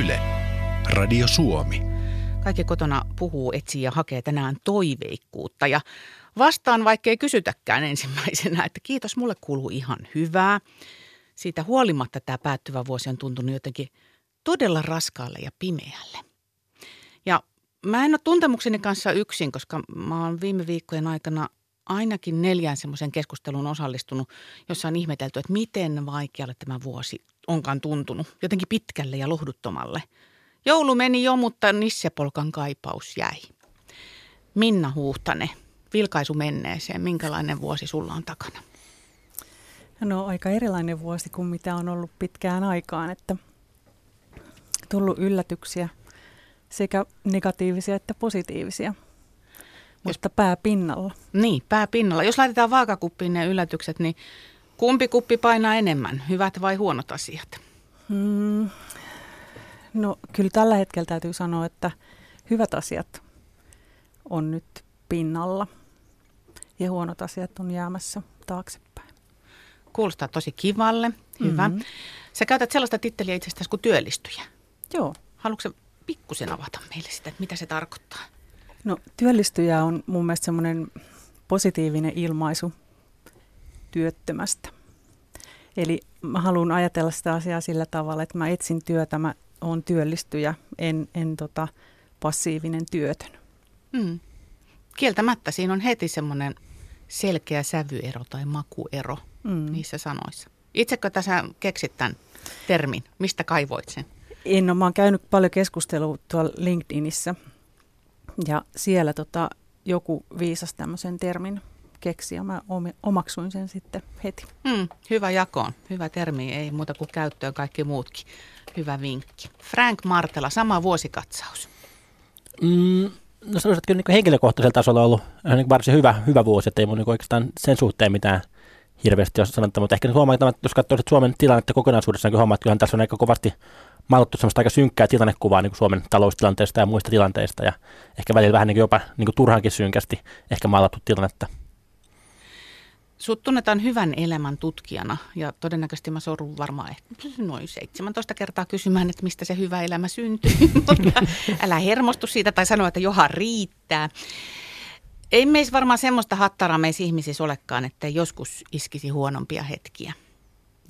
Yle, Radio Suomi. Kaikki kotona puhuu, etsii ja hakee tänään toiveikkuutta ja vastaan, vaikkei kysytäkään ensimmäisenä, että kiitos, mulle kuuluu ihan hyvää. Siitä huolimatta tämä päättyvä vuosi on tuntunut jotenkin todella raskaalle ja pimeälle. Ja mä en ole tuntemukseni kanssa yksin, koska mä oon viime viikkojen aikana ainakin neljään semmoisen keskustelun osallistunut, jossa on ihmetelty, että miten vaikealle tämä vuosi onkaan tuntunut. Jotenkin pitkälle ja lohduttomalle. Joulu meni jo, mutta Nissepolkan kaipaus jäi. Minna Huuhtane, vilkaisu menneeseen. Minkälainen vuosi sulla on takana? No aika erilainen vuosi kuin mitä on ollut pitkään aikaan, että tullut yllätyksiä sekä negatiivisia että positiivisia – mutta pää pinnalla. Niin, pää pinnalla. Jos laitetaan vaakakuppiin ne yllätykset, niin kumpi kuppi painaa enemmän, hyvät vai huonot asiat? Hmm. No kyllä tällä hetkellä täytyy sanoa, että hyvät asiat on nyt pinnalla ja huonot asiat on jäämässä taaksepäin. Kuulostaa tosi kivalle. Hyvä. Mm-hmm. Sä käytät sellaista titteliä itsestäsi kuin työllistyjä. Joo. Haluatko pikkusen avata meille sitä, että mitä se tarkoittaa? No työllistyjä on mun mielestä semmoinen positiivinen ilmaisu työttömästä. Eli mä haluan ajatella sitä asiaa sillä tavalla, että mä etsin työtä, mä oon työllistyjä, en, en tota, passiivinen työtön. Mm. Kieltämättä siinä on heti semmoinen selkeä sävyero tai makuero mm. niissä sanoissa. Itsekö tässä keksit tämän termin? Mistä kaivoit sen? En ole, mä oon käynyt paljon keskustelua tuolla LinkedInissä – ja siellä tota, joku viisas tämmöisen termin keksi ja mä omaksuin sen sitten heti. Mm, hyvä jakoon, hyvä termi, ei muuta kuin käyttöön kaikki muutkin. Hyvä vinkki. Frank Martela, sama vuosikatsaus. Mm, no sanoisin, että kyllä niin henkilökohtaisella tasolla on ollut niin varsin hyvä, hyvä vuosi, että ei mun niin oikeastaan sen suhteen mitään hirveästi ole sanottu, mutta ehkä nyt huomaa, että jos katsoo Suomen tilannetta kokonaisuudessaan, niin huomaa, että kyllähän tässä on aika kovasti maalattu semmoista aika synkkää tilannekuvaa niin kuin Suomen taloustilanteesta ja muista tilanteista ja ehkä välillä vähän niin kuin jopa niin kuin turhankin synkästi ehkä maalattu tilannetta. Sut tunnetaan hyvän elämän tutkijana ja todennäköisesti mä sorun varmaan noin 17 kertaa kysymään, että mistä se hyvä elämä syntyy, mutta älä hermostu siitä tai sano, että johan riittää. Ei meissä varmaan semmoista hattaraa meissä ihmisissä olekaan, että joskus iskisi huonompia hetkiä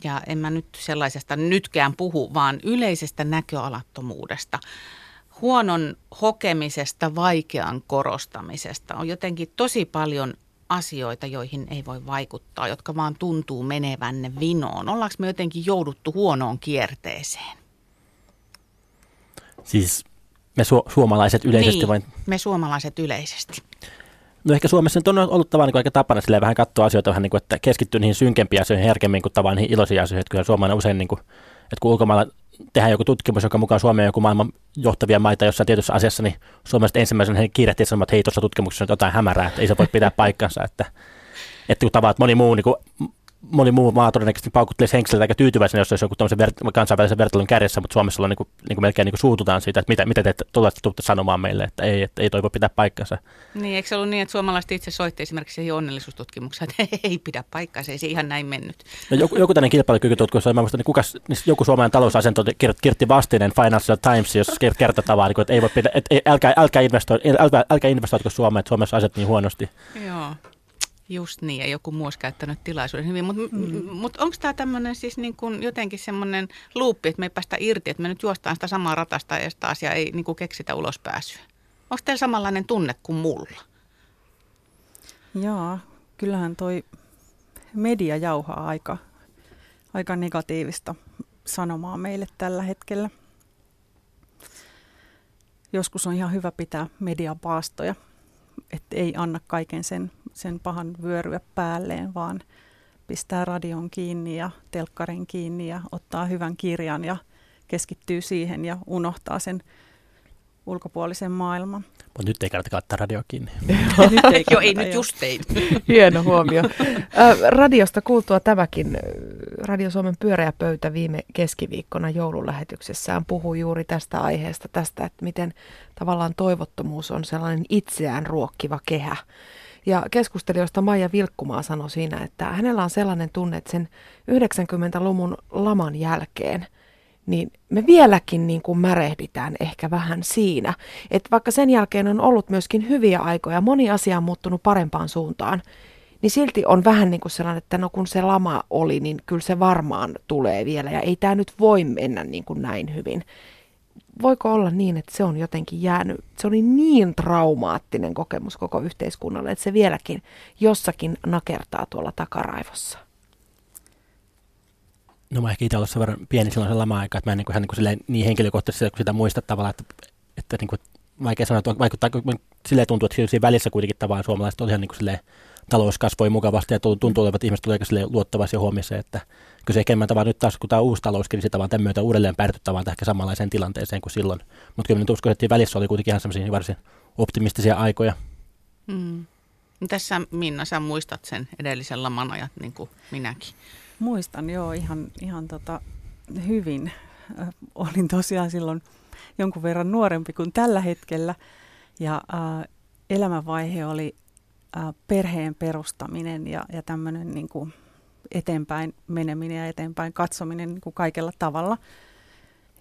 ja en mä nyt sellaisesta nytkään puhu, vaan yleisestä näköalattomuudesta, huonon hokemisesta, vaikean korostamisesta. On jotenkin tosi paljon asioita, joihin ei voi vaikuttaa, jotka vaan tuntuu menevänne vinoon. Ollaanko me jotenkin jouduttu huonoon kierteeseen? Siis me su- suomalaiset yleisesti niin, vai? me suomalaiset yleisesti. No ehkä Suomessa nyt on ollut tavallaan niin aika tapana silleen vähän katsoa asioita vähän niin kuin, että keskittyy niihin synkempiin asioihin herkemmin kuin tavallaan niihin iloisiin asioihin. Että kyllä suomalainen usein, niin kuin, että kun ulkomailla tehdään joku tutkimus, joka mukaan Suomi on joku maailman johtavia maita jossain tietyssä asiassa, niin suomalaiset ensimmäisenä he kiirehtii sanomaan, että hei, tuossa tutkimuksessa on jotain hämärää, että ei se voi pitää paikkansa. Että, että kun tavallaan, moni muu niin kuin, moni muu maa todennäköisesti paukuttelisi henkilöitä aika tyytyväisenä, jos olisi joku ver- kansainvälisen vertailun kärjessä, mutta Suomessa on niin kuin, niin kuin melkein niin kuin suututaan siitä, että mitä, mitä te tulette sanomaan meille, että ei, että ei toi voi pitää paikkansa. Niin, eikö se ollut niin, että suomalaiset itse soitti esimerkiksi siihen onnellisuustutkimukseen, että ei pidä paikkansa, ei se ihan näin mennyt. No, joku, joku tämmöinen kilpailukykytutkimus, mä muistan, niin kukas, niin joku suomalainen talousasento kirjoitti vastinen Financial Times, jos kertoi tavallaan, niin että ei voi pitää, että älkää, älkää, investoi, älkää, älkää investoitko Suomeen, että Suomessa asiat niin huonosti. Joo. Just niin, ja joku muu olisi käyttänyt tilaisuuden hyvin. Mutta mm. mut onko tämä tämmöinen siis niin kuin jotenkin semmoinen luuppi, että me ei päästä irti, että me nyt juostaan sitä samaa ratasta ja sitä asiaa ei niin kuin keksitä ulospääsyä? Onko teillä samanlainen tunne kuin mulla? Joo, kyllähän toi media jauhaa aika, aika negatiivista sanomaa meille tällä hetkellä. Joskus on ihan hyvä pitää median paastoja, että ei anna kaiken sen sen pahan vyöryä päälleen, vaan pistää radion kiinni ja telkkarin kiinni ja ottaa hyvän kirjan ja keskittyy siihen ja unohtaa sen ulkopuolisen maailman. Mutta nyt ei kannata laittaa radio kiinni. nyt ei, Joo, ei nyt just ei. Hieno huomio. radiosta kuultua tämäkin. Radio Suomen pyöreä pöytä viime keskiviikkona joululähetyksessään puhui juuri tästä aiheesta, tästä, että miten tavallaan toivottomuus on sellainen itseään ruokkiva kehä ja keskustelijoista Maija Vilkkumaa sanoi siinä, että hänellä on sellainen tunne, että sen 90-luvun laman jälkeen niin me vieläkin niin kuin märehditään ehkä vähän siinä. Että vaikka sen jälkeen on ollut myöskin hyviä aikoja, moni asia on muuttunut parempaan suuntaan, niin silti on vähän niin kuin sellainen, että no kun se lama oli, niin kyllä se varmaan tulee vielä ja ei tämä nyt voi mennä niin kuin näin hyvin. Voiko olla niin, että se on jotenkin jäänyt, se oli niin traumaattinen kokemus koko yhteiskunnalle, että se vieläkin jossakin nakertaa tuolla takaraivossa? No mä ehkä itse ollut sen verran pieni silloin se lama-aika, että mä en niin, kuin, niin, kuin niin henkilökohtaisesti sitä muista tavallaan, että, että niin kuin, vaikea sanoa, että vaikuttaa, silleen tuntuu, että siinä välissä kuitenkin tavallaan suomalaiset on ihan niin kuin silleen, talous kasvoi mukavasti ja tuntuu olevat ihmiset tulevat luottavaisia huomioon, että kyllä se ehkä tavallaan nyt taas, kun tämä uusi talouskriisi tavallaan tämän myötä uudelleen päädytty tavallaan ehkä samanlaiseen tilanteeseen kuin silloin. Mutta kyllä nyt uskon, että välissä oli kuitenkin ihan sellaisia varsin optimistisia aikoja. Mm. Tässä Minna, sä muistat sen edellisen laman ajat niin kuin minäkin. Muistan joo ihan, ihan tota, hyvin. Olin tosiaan silloin jonkun verran nuorempi kuin tällä hetkellä ja äh, elämänvaihe oli äh, perheen perustaminen ja, ja tämmöinen niin kuin eteenpäin meneminen ja eteenpäin katsominen niin kuin kaikella tavalla.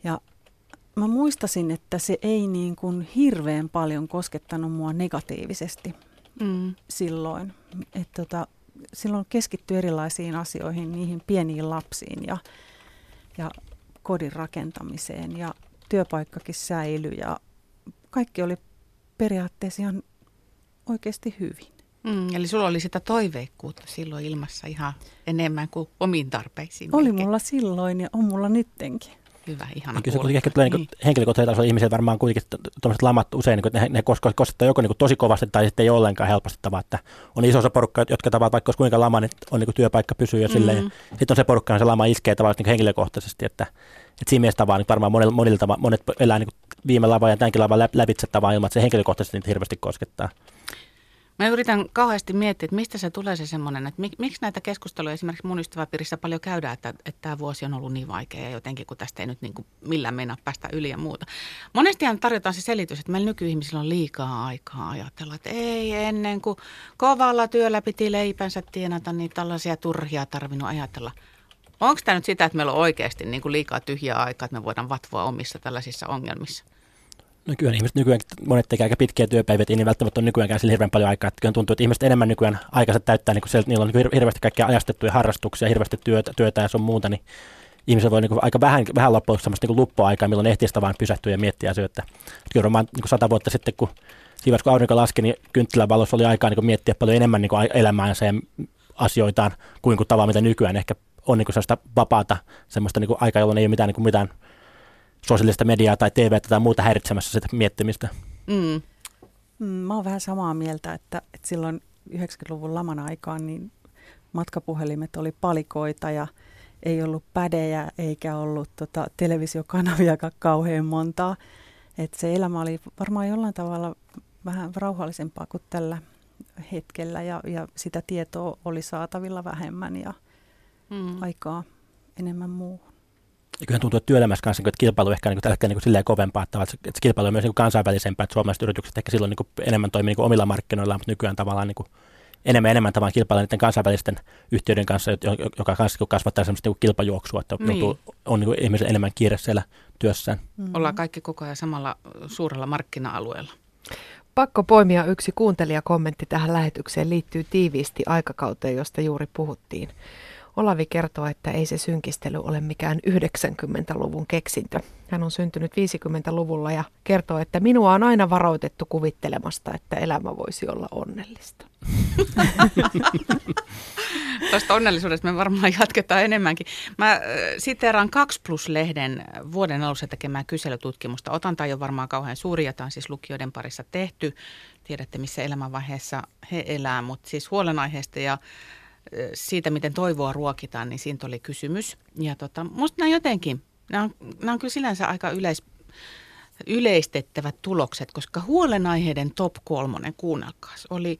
Ja mä muistasin, että se ei niin kuin hirveän paljon koskettanut mua negatiivisesti mm. silloin. Et tota, silloin keskittyi erilaisiin asioihin, niihin pieniin lapsiin ja, ja kodin rakentamiseen ja työpaikkakin säilyi ja kaikki oli periaatteessa ihan oikeasti hyvin. Mm, eli sulla oli sitä toiveikkuutta silloin ilmassa ihan enemmän kuin omiin tarpeisiin. Oli melkein. mulla silloin ja on mulla nyttenkin. Hyvä, ihana Kyllä se kuitenkin ehkä tulee niin. niin henkilökohtaisella tasolla ihmiset varmaan kuitenkin tuommoiset lamat usein, niin ne, ne koskettaa joko niin tosi kovasti tai sitten ei ollenkaan helposti tavaa, että on iso osa porukka, jotka tavallaan vaikka olisi kuinka lama, niin on niin työpaikka pysyy ja silleen. Mm. Sitten on se porukka, on se lama iskee tavallaan niin henkilökohtaisesti, että, että siinä mielessä tavallaan niin varmaan monilla, monilla monet elää niin viime lava ja tämänkin lavan lävitse tavallaan ilman, että se henkilökohtaisesti niitä hirveästi koskettaa. Mä yritän kauheasti miettiä, että mistä se tulee se semmoinen, että mik, miksi näitä keskusteluja esimerkiksi mun ystäväpiirissä paljon käydään, että, että tämä vuosi on ollut niin vaikea ja jotenkin kun tästä ei nyt niin kuin millään meinaa päästä yli ja muuta. Monestihan tarjotaan se selitys, että meillä nykyihmisillä on liikaa aikaa ajatella, että ei ennen kuin kovalla työllä piti leipänsä tienata, niin tällaisia turhia tarvinnut ajatella. Onko tämä nyt sitä, että meillä on oikeasti niin kuin liikaa tyhjää aikaa, että me voidaan vatvoa omissa tällaisissa ongelmissa? Nykyään ihmiset nykyään, monet tekee aika pitkiä työpäiviä, niin välttämättä on nykyäänkään sillä hirveän paljon aikaa. Että tuntuu, että ihmiset enemmän nykyään aikansa täyttää, niin kun siellä, niillä on niin hirveästi kaikkia ajastettuja harrastuksia, hirveästi työtä, työtä ja sun muuta, niin ihmiset voi niin aika vähän, vähän loppujen semmoista niin luppuaikaa, milloin ehtii sitä vaan pysähtyä ja miettiä asioita. Kyllä varmaan niin sata vuotta sitten, kun siinä kun aurinko laski, niin kynttilän valossa oli aikaa niin miettiä paljon enemmän niin elämäänsä ja asioitaan kuin, kuin tavalla, mitä nykyään ehkä on niin sellaista vapaata semmoista niin aikaa, jolloin ei ole mitään, niin mitään sosiaalista mediaa tai TV tai muuta häiritsemässä sitä miettimistä. Mm. Mm, mä oon vähän samaa mieltä, että, että silloin 90-luvun laman aikaan niin matkapuhelimet oli palikoita ja ei ollut pädejä eikä ollut tota, televisiokanavia kauhean montaa. Et se elämä oli varmaan jollain tavalla vähän rauhallisempaa kuin tällä hetkellä ja, ja sitä tietoa oli saatavilla vähemmän ja mm. aikaa enemmän muuhun. Ja kyllähän tuntuu, että työelämässä kanssa, että kilpailu ehkä niin tällä niin silleen kovempaa, että, että se kilpailu on myös niin kansainvälisempää, että suomalaiset yritykset ehkä silloin niin enemmän toimii niin omilla markkinoilla, mutta nykyään tavallaan niin enemmän enemmän tavallaan kilpailla niiden kansainvälisten yhtiöiden kanssa, joka kanssa kasvattaa sellaista niin kilpajuoksua, että niin. joutuu, on niin ihmisen enemmän kiire siellä työssään. Mm. Ollaan kaikki koko ajan samalla suurella markkina-alueella. Pakko poimia yksi kuuntelijakommentti tähän lähetykseen liittyy tiiviisti aikakauteen, josta juuri puhuttiin. Olavi kertoo, että ei se synkistely ole mikään 90-luvun keksintö. Hän on syntynyt 50-luvulla ja kertoo, että minua on aina varoitettu kuvittelemasta, että elämä voisi olla onnellista. Tuosta onnellisuudesta me varmaan jatketaan enemmänkin. Mä siteeraan 2 Plus-lehden vuoden alussa tekemää kyselytutkimusta. Otanta ei ole varmaan kauhean suuri, jota on siis lukijoiden parissa tehty. Tiedätte, missä elämänvaiheessa he elää, mutta siis huolenaiheesta ja siitä, miten toivoa ruokitaan, niin siitä oli kysymys. Ja tota, musta nämä jotenkin, nämä on, nämä on kyllä sillänsä aika yleis, yleistettävät tulokset, koska huolenaiheiden top kolmonen, kuunnelkaas, oli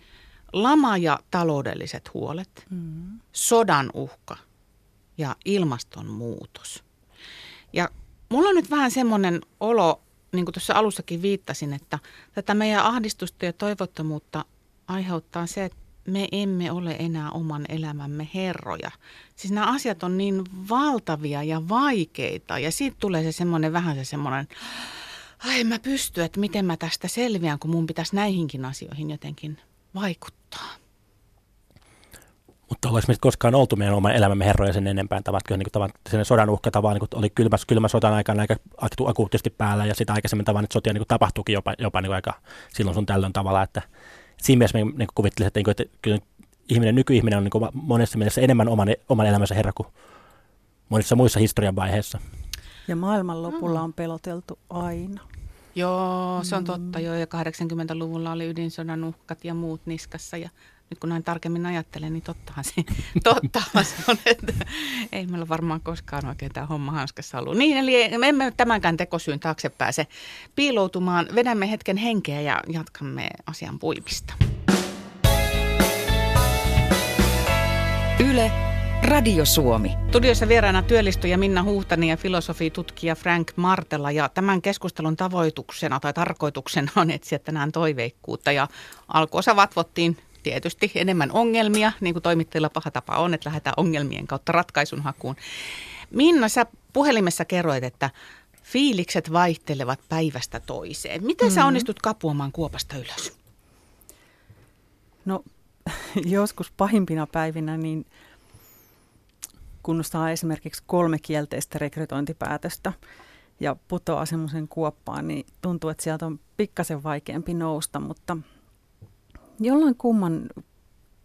lama ja taloudelliset huolet, mm. sodan uhka ja ilmastonmuutos. Ja mulla on nyt vähän semmoinen olo, niin kuin tuossa alussakin viittasin, että tätä meidän ahdistusta ja toivottomuutta aiheuttaa se, että me emme ole enää oman elämämme herroja. Siis nämä asiat on niin valtavia ja vaikeita ja siitä tulee se semmoinen vähän se semmoinen, ai mä pysty, että miten mä tästä selviän, kun mun pitäisi näihinkin asioihin jotenkin vaikuttaa. Mutta ollaanko me koskaan oltu meidän oman elämämme herroja sen enempää? Tavatko niin tavan, sen sodan uhka tavan, niin oli kylmä, kylmä sodan aikana aika akuutisti päällä ja sitä aikaisemmin tavan, että sotia niin tapahtuukin jopa, jopa niin aika silloin sun tällöin tavalla, että siinä mielessä niin kuvittelisin, että, niin kuin, että kyllä ihminen, nykyihminen on niin monessa mielessä enemmän oman, oman elämänsä herra kuin monissa muissa historian vaiheissa. Ja maailman lopulla on peloteltu aina. Joo, se on totta. Joo, ja 80-luvulla oli ydinsodan uhkat ja muut niskassa. Ja nyt kun näin tarkemmin ajattelen, niin tottahan se, tottahan se on, että ei meillä varmaan koskaan oikein tämä homma hanskassa ollut. Niin, eli me emme tämänkään tekosyyn taakse pääse piiloutumaan. Vedämme hetken henkeä ja jatkamme asian puimista. Yle Radio Suomi. Studiossa vieraana työllistyjä Minna Huhtani ja filosofitutkija Frank Martella. Ja tämän keskustelun tavoituksena tai tarkoituksena on etsiä tänään toiveikkuutta. Ja alkuosa vatvottiin tietysti enemmän ongelmia, niin kuin toimittajilla paha tapa on, että lähdetään ongelmien kautta ratkaisun hakuun. Minna, sä puhelimessa kerroit, että fiilikset vaihtelevat päivästä toiseen. Miten mm-hmm. sä onnistut kapuamaan kuopasta ylös? No joskus pahimpina päivinä niin kun saa esimerkiksi kolme kielteistä rekrytointipäätöstä ja putoaa semmoisen kuoppaan, niin tuntuu, että sieltä on pikkasen vaikeampi nousta, mutta jollain kumman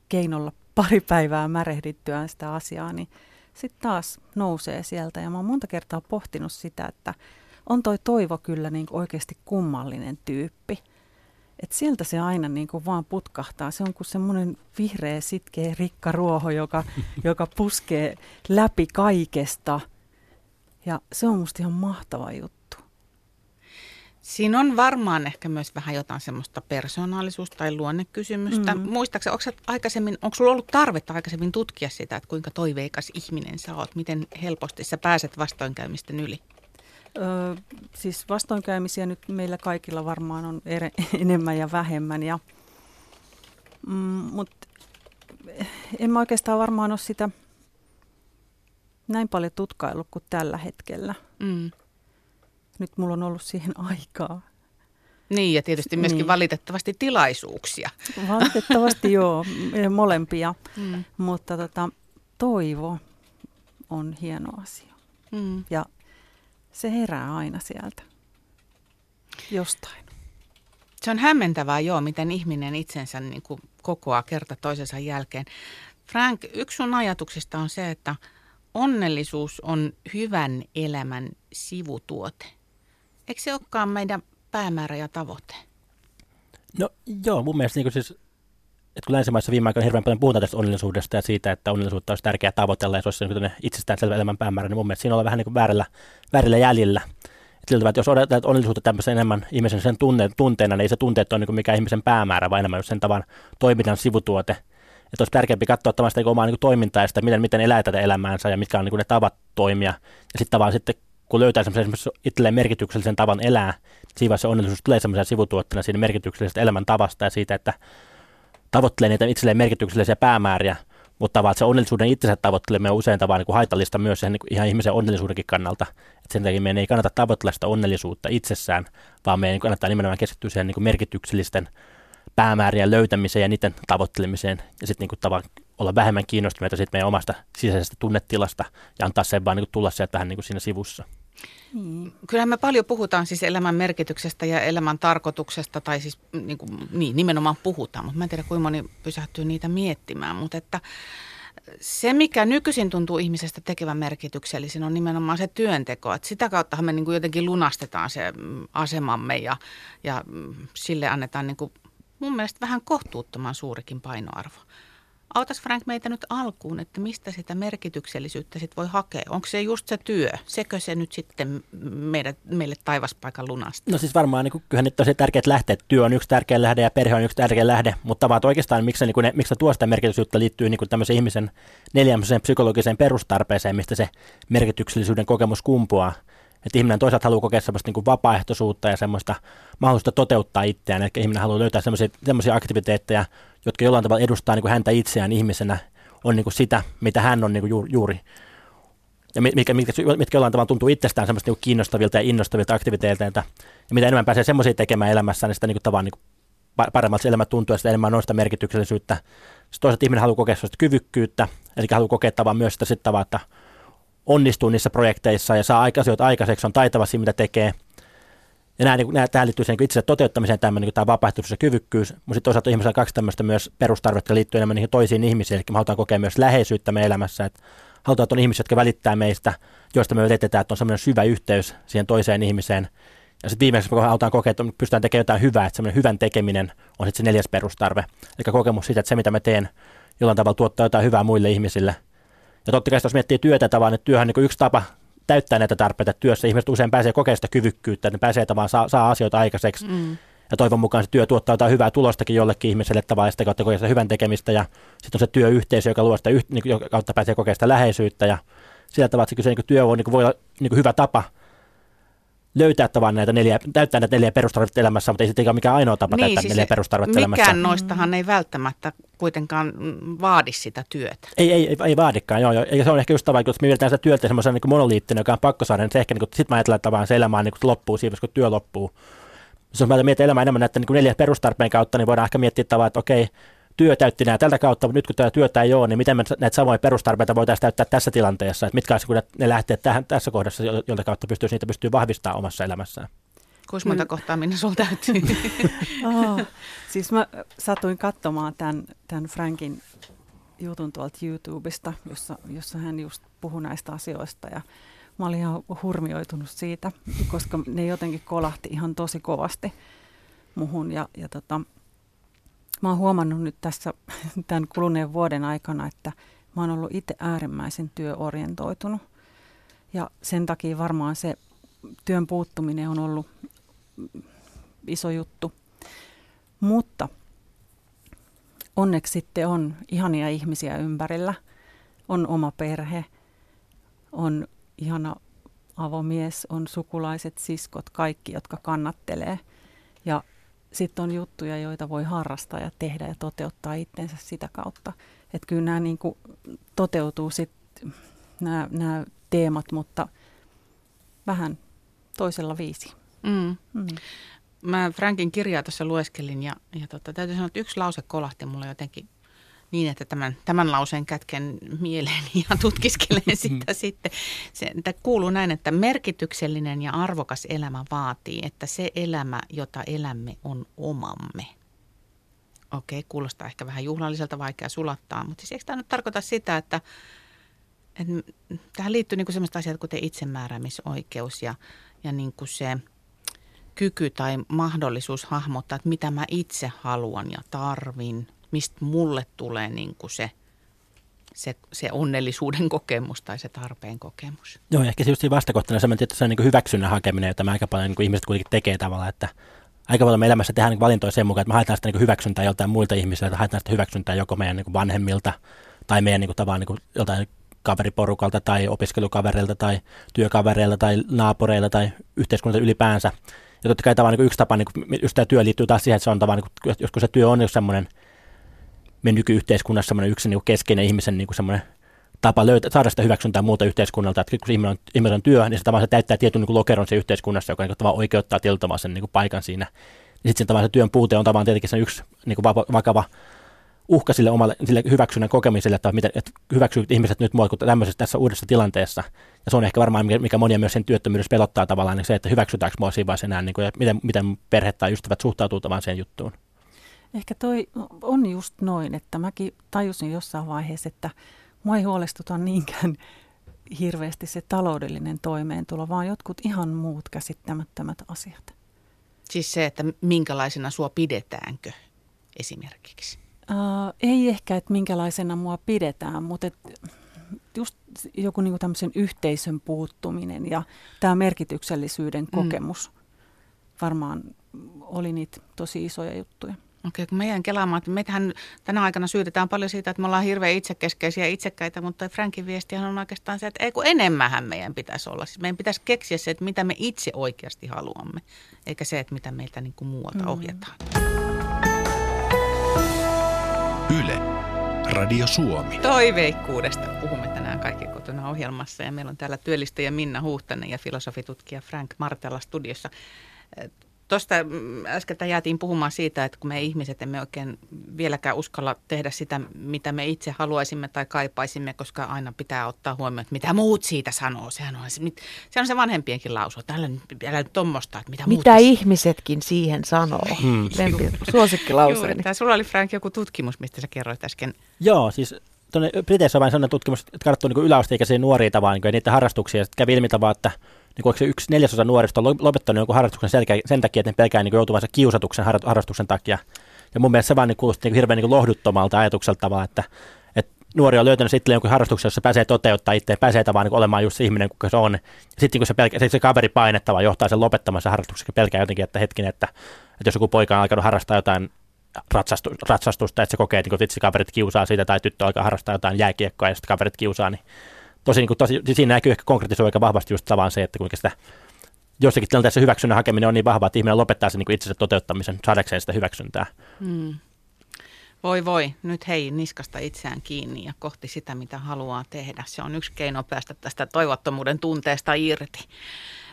keinolla pari päivää märehdittyään sitä asiaa, niin sitten taas nousee sieltä. Ja mä oon monta kertaa pohtinut sitä, että on toi toivo kyllä niin oikeasti kummallinen tyyppi. Et sieltä se aina niin kuin vaan putkahtaa. Se on kuin semmoinen vihreä, sitkeä rikkaruoho, joka, joka puskee läpi kaikesta. Ja se on musta ihan mahtava juttu. Siinä on varmaan ehkä myös vähän jotain semmoista persoonallisuus- tai luonnekysymystä. Mm. Muistaakseni, onko, aikaisemmin, onko sulla ollut tarvetta aikaisemmin tutkia sitä, että kuinka toiveikas ihminen sä oot? Miten helposti sä pääset vastoinkäymisten yli? Öö, siis vastoinkäymisiä nyt meillä kaikilla varmaan on ere, enemmän ja vähemmän. Ja, mm, Mutta en mä oikeastaan varmaan ole sitä näin paljon tutkailu kuin tällä hetkellä. Mm. Nyt mulla on ollut siihen aikaa. Niin, ja tietysti myöskin niin. valitettavasti tilaisuuksia. Valitettavasti joo, molempia. Mm. Mutta tota, toivo on hieno asia. Mm. Ja se herää aina sieltä jostain. Se on hämmentävää joo, miten ihminen itsensä niin kuin kokoaa kerta toisensa jälkeen. Frank, yksi sun ajatuksista on se, että onnellisuus on hyvän elämän sivutuote. Eikö se olekaan meidän päämäärä ja tavoite? No joo, mun mielestä niin siis, että kun länsimaissa viime aikoina hirveän paljon puhutaan tästä onnellisuudesta ja siitä, että onnellisuutta olisi tärkeää tavoitella ja se olisi niin itsestäänselvä elämän päämäärä, niin mun mielestä siinä ollaan vähän niin kuin väärillä, väärillä jäljillä. Siltä, että jos odotetaan onnellisuutta tämmöisen enemmän ihmisen sen tunne, tunteena, niin ei se tunteet ole niin mikä ihmisen päämäärä, vaan enemmän sen tavan toiminnan sivutuote. Että olisi tärkeämpi katsoa tämmöistä niin omaa niin toimintaa ja sitä, miten, miten elää tätä elämäänsä ja mitkä on niin ne tavat toimia. Ja sitten tavallaan sitten kun löytää semmoisen itselleen merkityksellisen tavan elää, siinä se onnellisuus tulee semmoisen sivutuotteena siinä merkityksellisestä elämäntavasta ja siitä, että tavoittelee niitä itselleen merkityksellisiä päämääriä, mutta tavallaan se onnellisuuden itsensä tavoitteleminen on usein tavallaan niin haitallista myös sen niin ihan ihmisen onnellisuudenkin kannalta. Et sen takia meidän ei kannata tavoitella sitä onnellisuutta itsessään, vaan meidän kannattaa nimenomaan keskittyä siihen niin merkityksellisten päämäärien löytämiseen ja niiden tavoittelemiseen ja sitten niin tavallaan olla vähemmän kiinnostuneita meidän omasta sisäisestä tunnetilasta ja antaa sen vaan niin tulla sieltä vähän niin siinä sivussa. Niin. Kyllä me paljon puhutaan siis elämän merkityksestä ja elämän tarkoituksesta, tai siis niin, kuin, niin nimenomaan puhutaan, mutta mä en tiedä kuinka moni pysähtyy niitä miettimään, mutta että se, mikä nykyisin tuntuu ihmisestä tekevän merkityksellisin, on nimenomaan se työnteko. Että sitä kauttahan me niin kuin jotenkin lunastetaan se mm, asemamme ja, ja mm, sille annetaan niin kuin mun mielestä vähän kohtuuttoman suurikin painoarvo. Autas Frank meitä nyt alkuun, että mistä sitä merkityksellisyyttä sit voi hakea? Onko se just se työ? Sekö se nyt sitten meidät, meille taivaspaikan lunasta? No siis varmaan niin kyllähän nyt tosi tärkeät lähteä. Työ on yksi tärkeä lähde ja perhe on yksi tärkeä lähde, mutta vaan oikeastaan miksi, niin ne, miksi tuo sitä merkityksellisyyttä liittyy niin tämmöisen ihmisen neljännöiseen psykologiseen perustarpeeseen, mistä se merkityksellisyyden kokemus kumpuaa. Että ihminen toisaalta haluaa kokea semmoista niin kuin vapaaehtoisuutta ja semmoista mahdollisuutta toteuttaa itseään. Eli ihminen haluaa löytää semmoisia, semmoisia aktiviteetteja, jotka jollain tavalla edustaa niin kuin häntä itseään ihmisenä, on niin kuin sitä, mitä hän on niin kuin juuri. Ja mitkä, mitkä, mitkä jollain tavalla tuntuu itsestään semmoista niin kiinnostavilta ja innostavilta aktiviteeteilta. Ja mitä enemmän pääsee semmoisia tekemään elämässä, niin sitä niin kuin tavallaan niin kuin paremmalta elämä tuntuu ja sitä enemmän on sitä merkityksellisyyttä. Sitten toisaalta ihminen haluaa kokea sellaista kyvykkyyttä, eli haluaa kokea tavallaan myös sitä, sit tavalla, että onnistuu niissä projekteissa ja saa asioita aikaiseksi, on taitava siinä, mitä tekee. Ja nämä, niin, nämä, tähän liittyy sen niin itse toteuttamiseen tämmöinen niin tämä vapaaehtoisuus ja kyvykkyys, mutta sitten toisaalta ihmisellä on kaksi tämmöistä myös perustarvetta liittyy enemmän niihin toisiin ihmisiin, eli me halutaan kokea myös läheisyyttä meidän elämässä, että halutaan, että on ihmisiä, jotka välittää meistä, joista me yritetään, että on semmoinen syvä yhteys siihen toiseen ihmiseen. Ja sitten viimeksi me halutaan kokea, että pystytään tekemään jotain hyvää, että semmoinen hyvän tekeminen on sitten se neljäs perustarve. Eli kokemus siitä, että se mitä me teen jollain tavalla tuottaa jotain hyvää muille ihmisille. Ja totta kai jos miettii työtä tavallaan, että työhän on niin yksi tapa täyttää näitä tarpeita työssä. Ihmiset usein pääsee kokemaan sitä kyvykkyyttä, että ne pääsee tavallaan saa, saa asioita aikaiseksi. Mm. Ja toivon mukaan se työ tuottaa jotain hyvää tulostakin jollekin ihmiselle tavallaan sitä kautta sitä hyvän tekemistä. Ja sitten on se työyhteisö, joka luo sitä, niin, joka kautta pääsee kokemaan sitä läheisyyttä. Ja sillä tavalla, että se niin työ voi, niin voi olla niin hyvä tapa – löytää tavan näitä neljä, täyttää näitä neljä perustarvetta elämässä, mutta ei se mikään ainoa tapa niin, täyttää siis neljä perustarvetta mikään elämässä. Mikään noistahan ei välttämättä kuitenkaan vaadi sitä työtä. Ei, ei, ei, ei vaadikaan, joo, joo. Ja se on ehkä just tavallaan, kun me mietitään sitä työtä semmoisen niin monoliittinen, joka on pakkosaaren, niin se ehkä niin sitten mä ajattelen, että se elämä on niin loppuu siinä, kun työ loppuu. Jos mä mietin elämää enemmän näitä niin neljä perustarpeen kautta, niin voidaan ehkä miettiä tavallaan, että okei, työ täytti nämä tältä kautta, mutta nyt kun tämä työtä ei ole, niin miten me näitä samoja perustarpeita voitaisiin täyttää tässä tilanteessa, että mitkä olisivat ne lähteet tähän, tässä kohdassa, jolta kautta pystyisi niitä pystyy vahvistamaan omassa elämässään. Kuinka monta kohtaa minä sulla täytyy? oh, siis mä satuin katsomaan tämän, tämän Frankin jutun tuolta YouTubesta, jossa, jossa hän just puhui näistä asioista ja mä olin ihan hurmioitunut siitä, koska ne jotenkin kolahti ihan tosi kovasti muhun ja, ja tota, Mä oon huomannut nyt tässä tämän kuluneen vuoden aikana, että mä oon ollut itse äärimmäisen työorientoitunut. Ja sen takia varmaan se työn puuttuminen on ollut iso juttu. Mutta onneksi sitten on ihania ihmisiä ympärillä. On oma perhe, on ihana avomies, on sukulaiset, siskot, kaikki, jotka kannattelee. Ja sitten on juttuja, joita voi harrastaa ja tehdä ja toteuttaa itsensä sitä kautta. Että kyllä nämä niin kuin toteutuu sitten nämä, nämä teemat, mutta vähän toisella viisi. Mm. Mm. Mä Frankin kirjaa tässä lueskelin ja, ja tota, täytyy sanoa, että yksi lause kolahti mulle jotenkin niin, että tämän, tämän lauseen kätken mieleen ja tutkiskelen mm. sitä sitten. Se että kuuluu näin, että merkityksellinen ja arvokas elämä vaatii, että se elämä, jota elämme, on omamme. Okei, kuulostaa ehkä vähän juhlalliselta, vaikea sulattaa, mutta siis eikö tämä nyt tarkoita sitä, että, että tähän liittyy niin sellaiset asiat kuten itsemääräämisoikeus ja, ja niin kuin se kyky tai mahdollisuus hahmottaa, että mitä mä itse haluan ja tarvin – mistä mulle tulee niin kuin se, se, se onnellisuuden kokemus tai se tarpeen kokemus. Joo, ehkä se just siinä vastakohtana se, että se on niin hyväksynnän hakeminen, jota mä aika paljon niin ihmiset kuitenkin tekee tavallaan, että aika paljon me elämässä tehdään niin valintoja sen mukaan, että me haetaan sitä niin hyväksyntää joltain muilta ihmisiltä, haetaan sitä hyväksyntää joko meidän niin vanhemmilta tai meidän niin tavallaan niin joltain kaveriporukalta tai opiskelukavereilta tai työkavereilta tai naapureilta tai yhteiskunnalta ylipäänsä. Ja totta kai tavallaan niin yksi tapa, niin kuin, just tämä työ liittyy taas siihen, että se on tavallaan, niin kuin, joskus se työ on semmoinen – me nykyyhteiskunnassa semmoinen yksi niin keskeinen ihmisen niin semmoinen tapa löytää, saada sitä hyväksyntää muuta yhteiskunnalta, että kun ihminen on, ihminen on työ, niin se tavallaan se täyttää tietyn niin lokeron se yhteiskunnassa, joka niin tavallaan oikeuttaa tietyllä sen niin paikan siinä. Ja sitten tavallaan se työn puute on tavallaan tietenkin se yksi niin vakava uhka sille omalle sille hyväksynnän kokemiselle, että, miten, että hyväksyy ihmiset nyt mua tämmöisessä tässä uudessa tilanteessa. Ja se on ehkä varmaan, mikä monia myös sen työttömyydessä pelottaa tavallaan, niin se, että hyväksytäänkö mua siinä vaiheessa enää, niin kuin, ja miten, miten perhe tai ystävät suhtautuu tavallaan siihen juttuun. Ehkä toi on just noin, että mäkin tajusin jossain vaiheessa, että mua ei huolestuta niinkään hirveästi se taloudellinen toimeentulo, vaan jotkut ihan muut käsittämättömät asiat. Siis se, että minkälaisena sua pidetäänkö esimerkiksi? Uh, ei ehkä, että minkälaisena mua pidetään, mutta et just joku niinku tämmöisen yhteisön puuttuminen ja tämä merkityksellisyyden mm. kokemus mm. varmaan oli niitä tosi isoja juttuja. Okei, kun meidän kelaamaan, että meitähän tänä aikana syytetään paljon siitä, että me ollaan hirveän itsekeskeisiä ja itsekkäitä, mutta Frankin viestihän on oikeastaan se, että ei kun enemmänhän meidän pitäisi olla. Siis meidän pitäisi keksiä se, että mitä me itse oikeasti haluamme, eikä se, että mitä meiltä niin kuin muualta mm. ohjataan. Yle. Radio Suomi. Toiveikkuudesta puhumme tänään kaikki kotona ohjelmassa ja meillä on täällä työllistäjä Minna Huhtanen ja filosofitutkija Frank Martella studiossa. Tuosta mm, äsken jäätiin puhumaan siitä, että kun me ihmiset emme oikein vieläkään uskalla tehdä sitä, mitä me itse haluaisimme tai kaipaisimme, koska aina pitää ottaa huomioon, että mitä muut siitä sanoo. Sehän on se, se, on se vanhempienkin lausu. Täällä älä nyt tuommoista, että mitä, mitä muut... ihmisetkin siihen sanoo. Hmm. Lempi, suosikkilauseeni. Juuri, sulla oli Frank joku tutkimus, mistä sä kerroit äsken. Joo, siis tuonne Briteissä on vain sellainen tutkimus, että katsottu niin yläasteikäisiä nuoria tavalla, niin niiden harrastuksia. Sitten kävi ilmi tavalla, että niin kuin, se yksi neljäsosa nuorista on lopettanut jonkun harrastuksen selkä, sen takia, että ne pelkää niin joutuvansa kiusatuksen harrastuksen takia. Ja mun mielestä se vaan niin kuulosti niin hirveän niin lohduttomalta ajatukselta tavalla, että, että nuori on löytänyt sitten jonkun harrastuksen, jossa pääsee toteuttaa itse, pääsee tavallaan niin olemaan just se ihminen, kuka se on. Sitten kun se, pelkä, se, se kaveri painettava johtaa sen lopettamaan se harrastuksen, pelkää jotenkin, että hetkinen, että, että jos joku poika on alkanut harrastaa jotain ratsastu, ratsastusta, että se kokee, että vitsi kaverit kiusaa siitä, tai tyttö alkaa harrastaa jotain jääkiekkoa, ja sitten kaverit kiusaa, niin tosi, niin kuin, tosi, siinä näkyy ehkä konkretisoi aika vahvasti just tavan se, että kuinka sitä jossakin tilanteessa hyväksynnän hakeminen on niin vahva, että ihminen lopettaa sen niin itsensä toteuttamisen saadakseen sitä hyväksyntää. Hmm. Voi voi, nyt hei niskasta itseään kiinni ja kohti sitä, mitä haluaa tehdä. Se on yksi keino päästä tästä toivottomuuden tunteesta irti.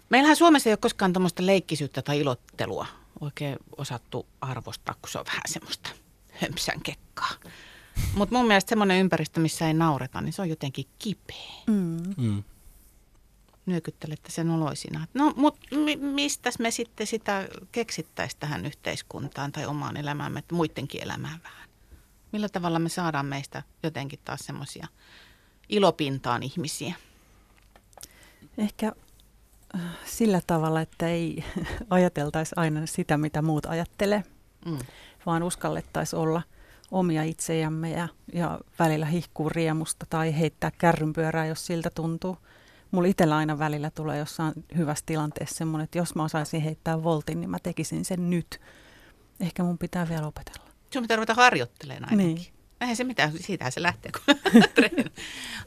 Meillähän Suomessa ei ole koskaan tämmöistä leikkisyyttä tai ilottelua oikein osattu arvostaa, kun se on vähän semmoista hömsän kekkaa. Mutta mun mielestä semmoinen ympäristö, missä ei naureta, niin se on jotenkin kipeä. Mm. Mm. Nyökyttelette sen oloisina. No, mutta mi- mistä me sitten sitä keksittäisiin tähän yhteiskuntaan tai omaan elämäämme, muidenkin elämään vähän? Millä tavalla me saadaan meistä jotenkin taas semmoisia ilopintaan ihmisiä? Ehkä äh, sillä tavalla, että ei ajateltaisi aina sitä, mitä muut ajattelee, mm. vaan uskallettaisiin olla – omia itsejämme ja, ja välillä hihkuu riemusta tai heittää kärrynpyörää, jos siltä tuntuu. Mulla itsellä aina välillä tulee jossain hyvässä tilanteessa semmoinen, että jos mä osaisin heittää voltin, niin mä tekisin sen nyt. Ehkä mun pitää vielä opetella. Sun pitää ruveta harjoittelemaan ainakin. Niin. Eihän se mitään, siitähän se lähtee, kun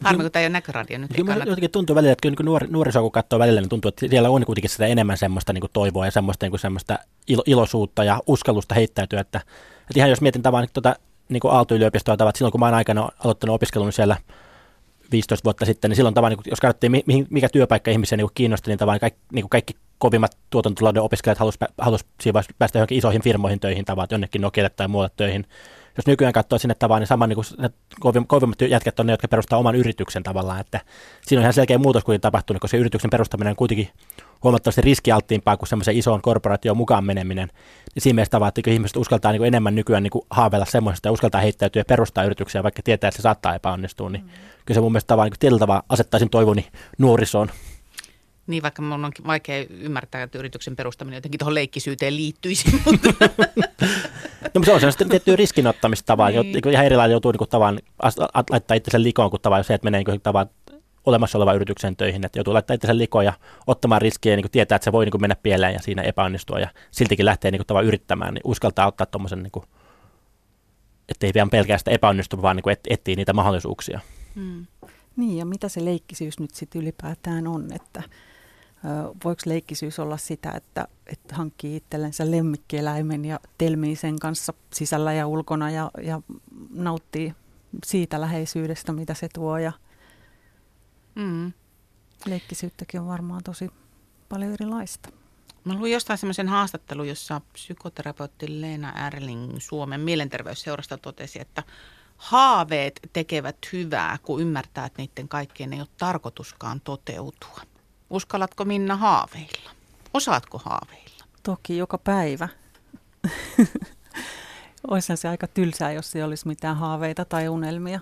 Harmi, kun tämä ei ole näköradio nyt. Kyllä jotenkin tuntuu välillä, että kun nuori, nuorisoa kun katsoo välillä, niin tuntuu, että siellä on kuitenkin sitä enemmän semmoista niin kuin toivoa ja semmoista, niin kuin semmoista ilo, iloisuutta ja uskallusta heittäytyä. Että, että ihan jos mietin tavallaan tuota, niin kuin Aalto-yliopistoa tavat silloin, kun mä oon aikana aloittanut opiskelun siellä 15 vuotta sitten, niin silloin tavan, niin jos katsottiin, mikä työpaikka ihmisiä niin kiinnosti, niin tavan kaikki, niin kuin kaikki kovimmat tuotantotalouden opiskelijat halusivat halus päästä johonkin isoihin firmoihin töihin tavat, jonnekin Nokialle tai muualle töihin. Jos nykyään katsoo sinne tavan, niin sama niin kuin kovimmat jätkät on ne, jotka perustaa oman yrityksen tavallaan, että siinä on ihan selkeä muutos kuitenkin tapahtunut, koska se yrityksen perustaminen on kuitenkin huomattavasti riskialttiimpaa kuin semmoisen isoon korporaatioon mukaan meneminen. Niin siinä mielessä tavalla, että ihmiset uskaltaa niin enemmän nykyään niin haaveilla semmoisesta ja uskaltaa heittäytyä ja perustaa yrityksiä, vaikka tietää, että se saattaa epäonnistua. Niin mm. kyllä se mun mielestä tavallaan niin tietyllä tavalla asettaisin toivoni nuorisoon. Niin, vaikka mun on vaikea ymmärtää, että yrityksen perustaminen jotenkin tuohon leikkisyyteen liittyisi. Mutta. no, se on sellaista tiettyä riskinottamista niin. niin. ihan erilainen joutuu niin tavan, laittaa itsensä likoon kuin tavan, se, että menee niin tavan olemassa olevan yrityksen töihin, että joutuu laittaa itsensä likoon ja ottamaan riskiä ja niin tietää, että se voi niin mennä pieleen ja siinä epäonnistua ja siltikin lähtee niin kuin, yrittämään, niin uskaltaa ottaa tuommoisen, niin ettei vielä pelkästään epäonnistu, vaan niin kuin, et, etsii niitä mahdollisuuksia. Hmm. Niin ja mitä se leikkisyys nyt sitten ylipäätään on, että voiko leikkisyys olla sitä, että, että hankkii itsellensä lemmikkieläimen ja telmii sen kanssa sisällä ja ulkona ja, ja nauttii siitä läheisyydestä, mitä se tuo ja – Mm. Leikkisyyttäkin on varmaan tosi paljon erilaista. Mä luin jostain semmoisen haastattelun, jossa psykoterapeutti Leena Erling Suomen mielenterveysseurasta totesi, että haaveet tekevät hyvää, kun ymmärtää, että niiden kaikkien ei ole tarkoituskaan toteutua. Uskallatko Minna haaveilla? Osaatko haaveilla? Toki joka päivä. Olisihan se aika tylsää, jos ei olisi mitään haaveita tai unelmia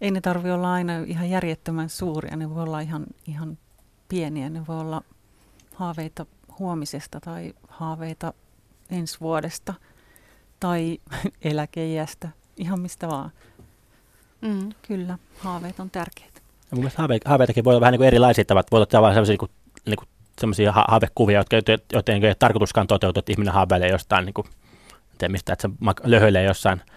ei ne tarvi olla aina ihan järjettömän suuria, ne voi olla ihan, ihan pieniä, ne voi olla haaveita huomisesta tai haaveita ensi vuodesta tai eläkeijästä, ihan mistä vaan. Mm. Kyllä, haaveet on tärkeitä. Ja mun mielestä haave, haaveitakin voi olla vähän niin kuin erilaisia tavat. Voi olla tavallaan sellaisia, niin kuin, niin kuin, sellaisia ha- haavekuvia, jotka, ei tarkoituskaan toteutu, että ihminen haaveilee jostain, niin kuin, mistä, että se löhöilee jossain –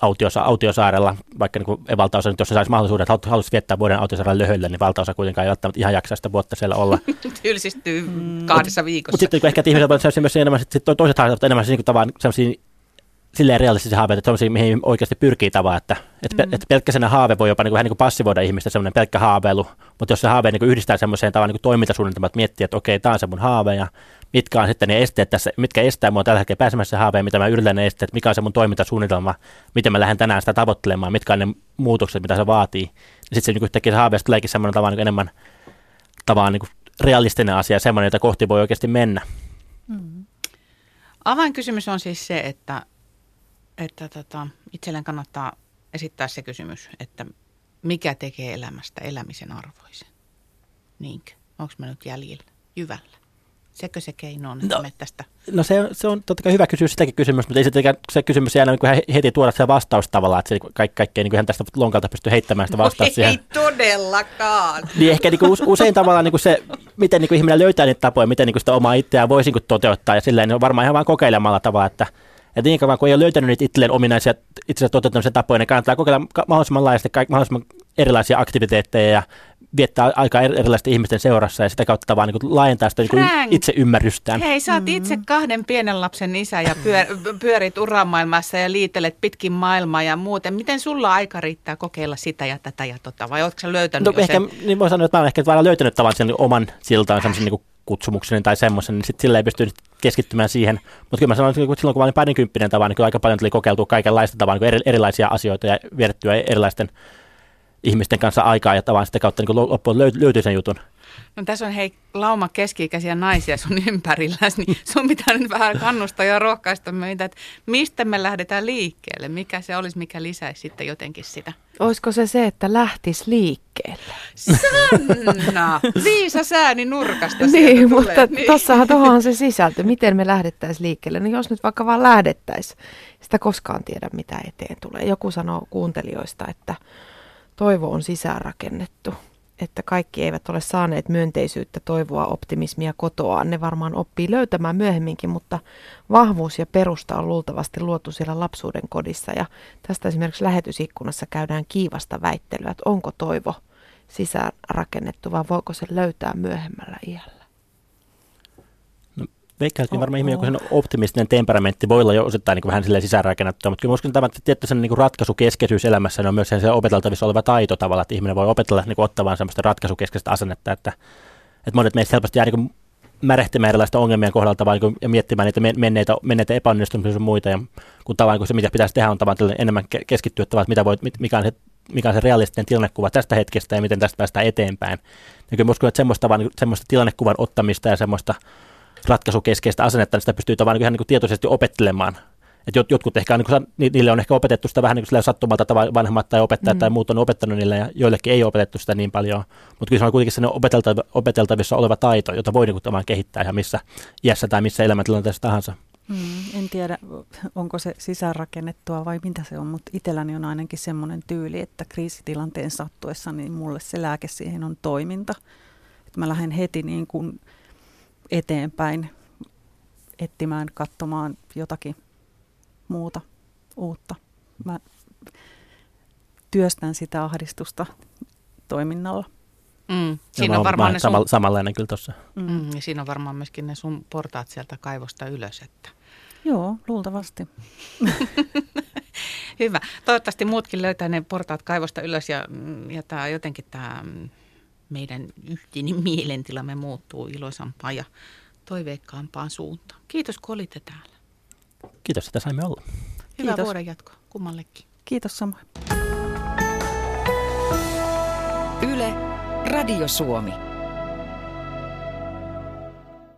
autiosa, autiosaarella, vaikka niin valtaosa, jos se saisi mahdollisuuden, että haluaisi viettää vuoden autiosaarella lyhyellä, niin valtaosa kuitenkaan ei välttämättä ihan jaksa sitä vuotta siellä olla. Tylsistyy mm. kahdessa viikossa. Mutta sitten kun ehkä ihmiset ovat myös enemmän, sitten toiset haastavat enemmän niin tavan sellaisia silleen realistisia haaveita, että sellaisia, mihin oikeasti pyrkii tavallaan, että, että, mm. että pelkkä haave voi jopa niin kuin, vähän niin kuin passivoida ihmistä, semmoinen pelkkä haaveilu, mutta jos se haave niin kuin yhdistää semmoiseen tavallaan niin toimintasuunnitelmaan, että miettii, että okei, tämä on se mun haave ja mitkä on sitten ne esteet tässä, mitkä estää mua tällä hetkellä pääsemässä haaveen, mitä mä yritän ne esteet, mikä on se mun toimintasuunnitelma, miten mä lähden tänään sitä tavoittelemaan, mitkä on ne muutokset, mitä se vaatii. Niin sitten se niin yhtäkkiä se haaveesta tuleekin semmoinen tavallaan niin enemmän tavallaan niin realistinen asia, semmoinen, jota kohti voi oikeasti mennä. Mm. Avainkysymys on siis se, että, että tota, itselleen kannattaa esittää se kysymys, että mikä tekee elämästä elämisen arvoisen? Niinkö? Onko mä nyt jäljellä, jyvällä? Sekö se keino on, no, tästä? No se, se on totta kai hyvä kysyä sitäkin kysymys, mutta ei se, se kysymys jää niin heti tuoda se vastaus tavallaan, että se kaikki, kaikkea niin tästä lonkalta pystyy heittämään sitä vastausta. No ei todellakaan. Niin ehkä niin kuin usein tavallaan niin kuin se, miten niin kuin ihminen löytää niitä tapoja, miten niin kuin sitä omaa itseään voisi niin toteuttaa ja silleen niin on varmaan ihan vaan kokeilemalla tavalla, että että niin kauan kun ei ole löytänyt niitä itselleen ominaisia itsensä toteuttamisen tapoja, niin kannattaa kokeilla mahdollisimman laajasti mahdollisimman erilaisia aktiviteetteja ja viettää aikaa erilaisten ihmisten seurassa ja sitä kautta vaan niin laajentaa sitä niin itse ymmärrystään. Hei, sä oot mm-hmm. itse kahden pienen lapsen isä ja pyör, pyörit uramaailmassa ja liitelet pitkin maailmaa ja muuten. Miten sulla aika riittää kokeilla sitä ja tätä ja tota, vai ootko sä löytänyt no, ehkä, sen? Niin voi sanoa, että mä olen ehkä vaan löytänyt tavan sen oman siltaan semmoisen niin kutsumuksen tai semmoisen, niin sitten sillä ei pysty keskittymään siihen. Mutta kyllä mä sanoin, että silloin kun mä olin parinkymppinen tavan, niin kyllä aika paljon tuli kokeiltua kaikenlaista tavan, niin erilaisia asioita ja vietettyä erilaisten ihmisten kanssa aikaa ja tavallaan sitä kautta niin loppuun löytyy sen jutun. No tässä on hei lauma keski-ikäisiä naisia sun ympärillä, niin sun pitää nyt vähän kannustaa ja rohkaista meitä, että mistä me lähdetään liikkeelle, mikä se olisi, mikä lisäisi sitten jotenkin sitä. Olisiko se se, että lähtis liikkeelle? Sanna! Viisa sääni nurkasta Niin, mutta tulee. niin. tossahan tuohon se sisältö. Miten me lähdettäisiin liikkeelle? No jos nyt vaikka vaan lähdettäisiin, sitä koskaan tiedä mitä eteen tulee. Joku sanoo kuuntelijoista, että toivo on sisäänrakennettu, että kaikki eivät ole saaneet myönteisyyttä, toivoa, optimismia kotoaan. Ne varmaan oppii löytämään myöhemminkin, mutta vahvuus ja perusta on luultavasti luotu siellä lapsuuden kodissa. Ja tästä esimerkiksi lähetysikkunassa käydään kiivasta väittelyä, että onko toivo sisäänrakennettu vai voiko se löytää myöhemmällä iällä veikkaan, että varmaan ihminen joku optimistinen temperamentti. Voi olla jo osittain niin vähän silleen sisäänrakennettua, mutta kyllä uskon, että tietty sen niin ratkaisukeskeisyys elämässä on myös se opeteltavissa oleva taito tavalla, että ihminen voi opetella niin ottamaan semmoista ratkaisukeskeistä asennetta, että, että monet meistä helposti jää niin märehtimään erilaista ongelmien kohdalta vaan niin ja miettimään niitä menneitä, menneitä epäonnistumisia ja muita, ja kun tavallaan kun se, mitä pitäisi tehdä, on tavallaan enemmän keskittyä että mitä voi, mikä on se mikä on se realistinen tilannekuva tästä hetkestä ja miten tästä päästään eteenpäin. Ja kyllä uskon, että semmoista, vaan, semmoista tilannekuvan ottamista ja semmoista ratkaisukeskeistä asennetta, niin sitä pystyy tavallaan ihan niin kuin tietoisesti opettelemaan. Et jotkut ehkä, niin kuin, niille on ehkä opetettu sitä vähän niin kuin sattumalta, että vanhemmat tai opettajat mm. tai muut on opettanut niille, ja joillekin ei ole opetettu sitä niin paljon. Mutta kyllä se on kuitenkin sellainen opeteltav- opeteltavissa oleva taito, jota voi niin kuin, kehittää ihan missä iässä tai missä elämäntilanteessa tahansa. Mm, en tiedä, onko se sisäänrakennettua vai mitä se on, mutta itselläni on ainakin semmoinen tyyli, että kriisitilanteen sattuessa, niin mulle se lääke siihen on toiminta. Että mä lähden heti niin kuin eteenpäin etsimään, katsomaan jotakin muuta, uutta. Mä työstän sitä ahdistusta toiminnalla. Mm, siinä on varmaan ne sun... samanlainen kyllä tuossa. Mm. Mm, ja siinä on varmaan myöskin ne sun portaat sieltä kaivosta ylös. Että... Joo, luultavasti. Hyvä. Toivottavasti muutkin löytää ne portaat kaivosta ylös ja, ja tää, jotenkin tämä meidän yhteinen mielentilamme muuttuu iloisampaan ja toiveikkaampaan suuntaan. Kiitos kun olitte täällä. Kiitos, että saimme olla. Hyvää Kiitos. vuoden jatkoa kummallekin. Kiitos samoin. Yle, Radio Suomi.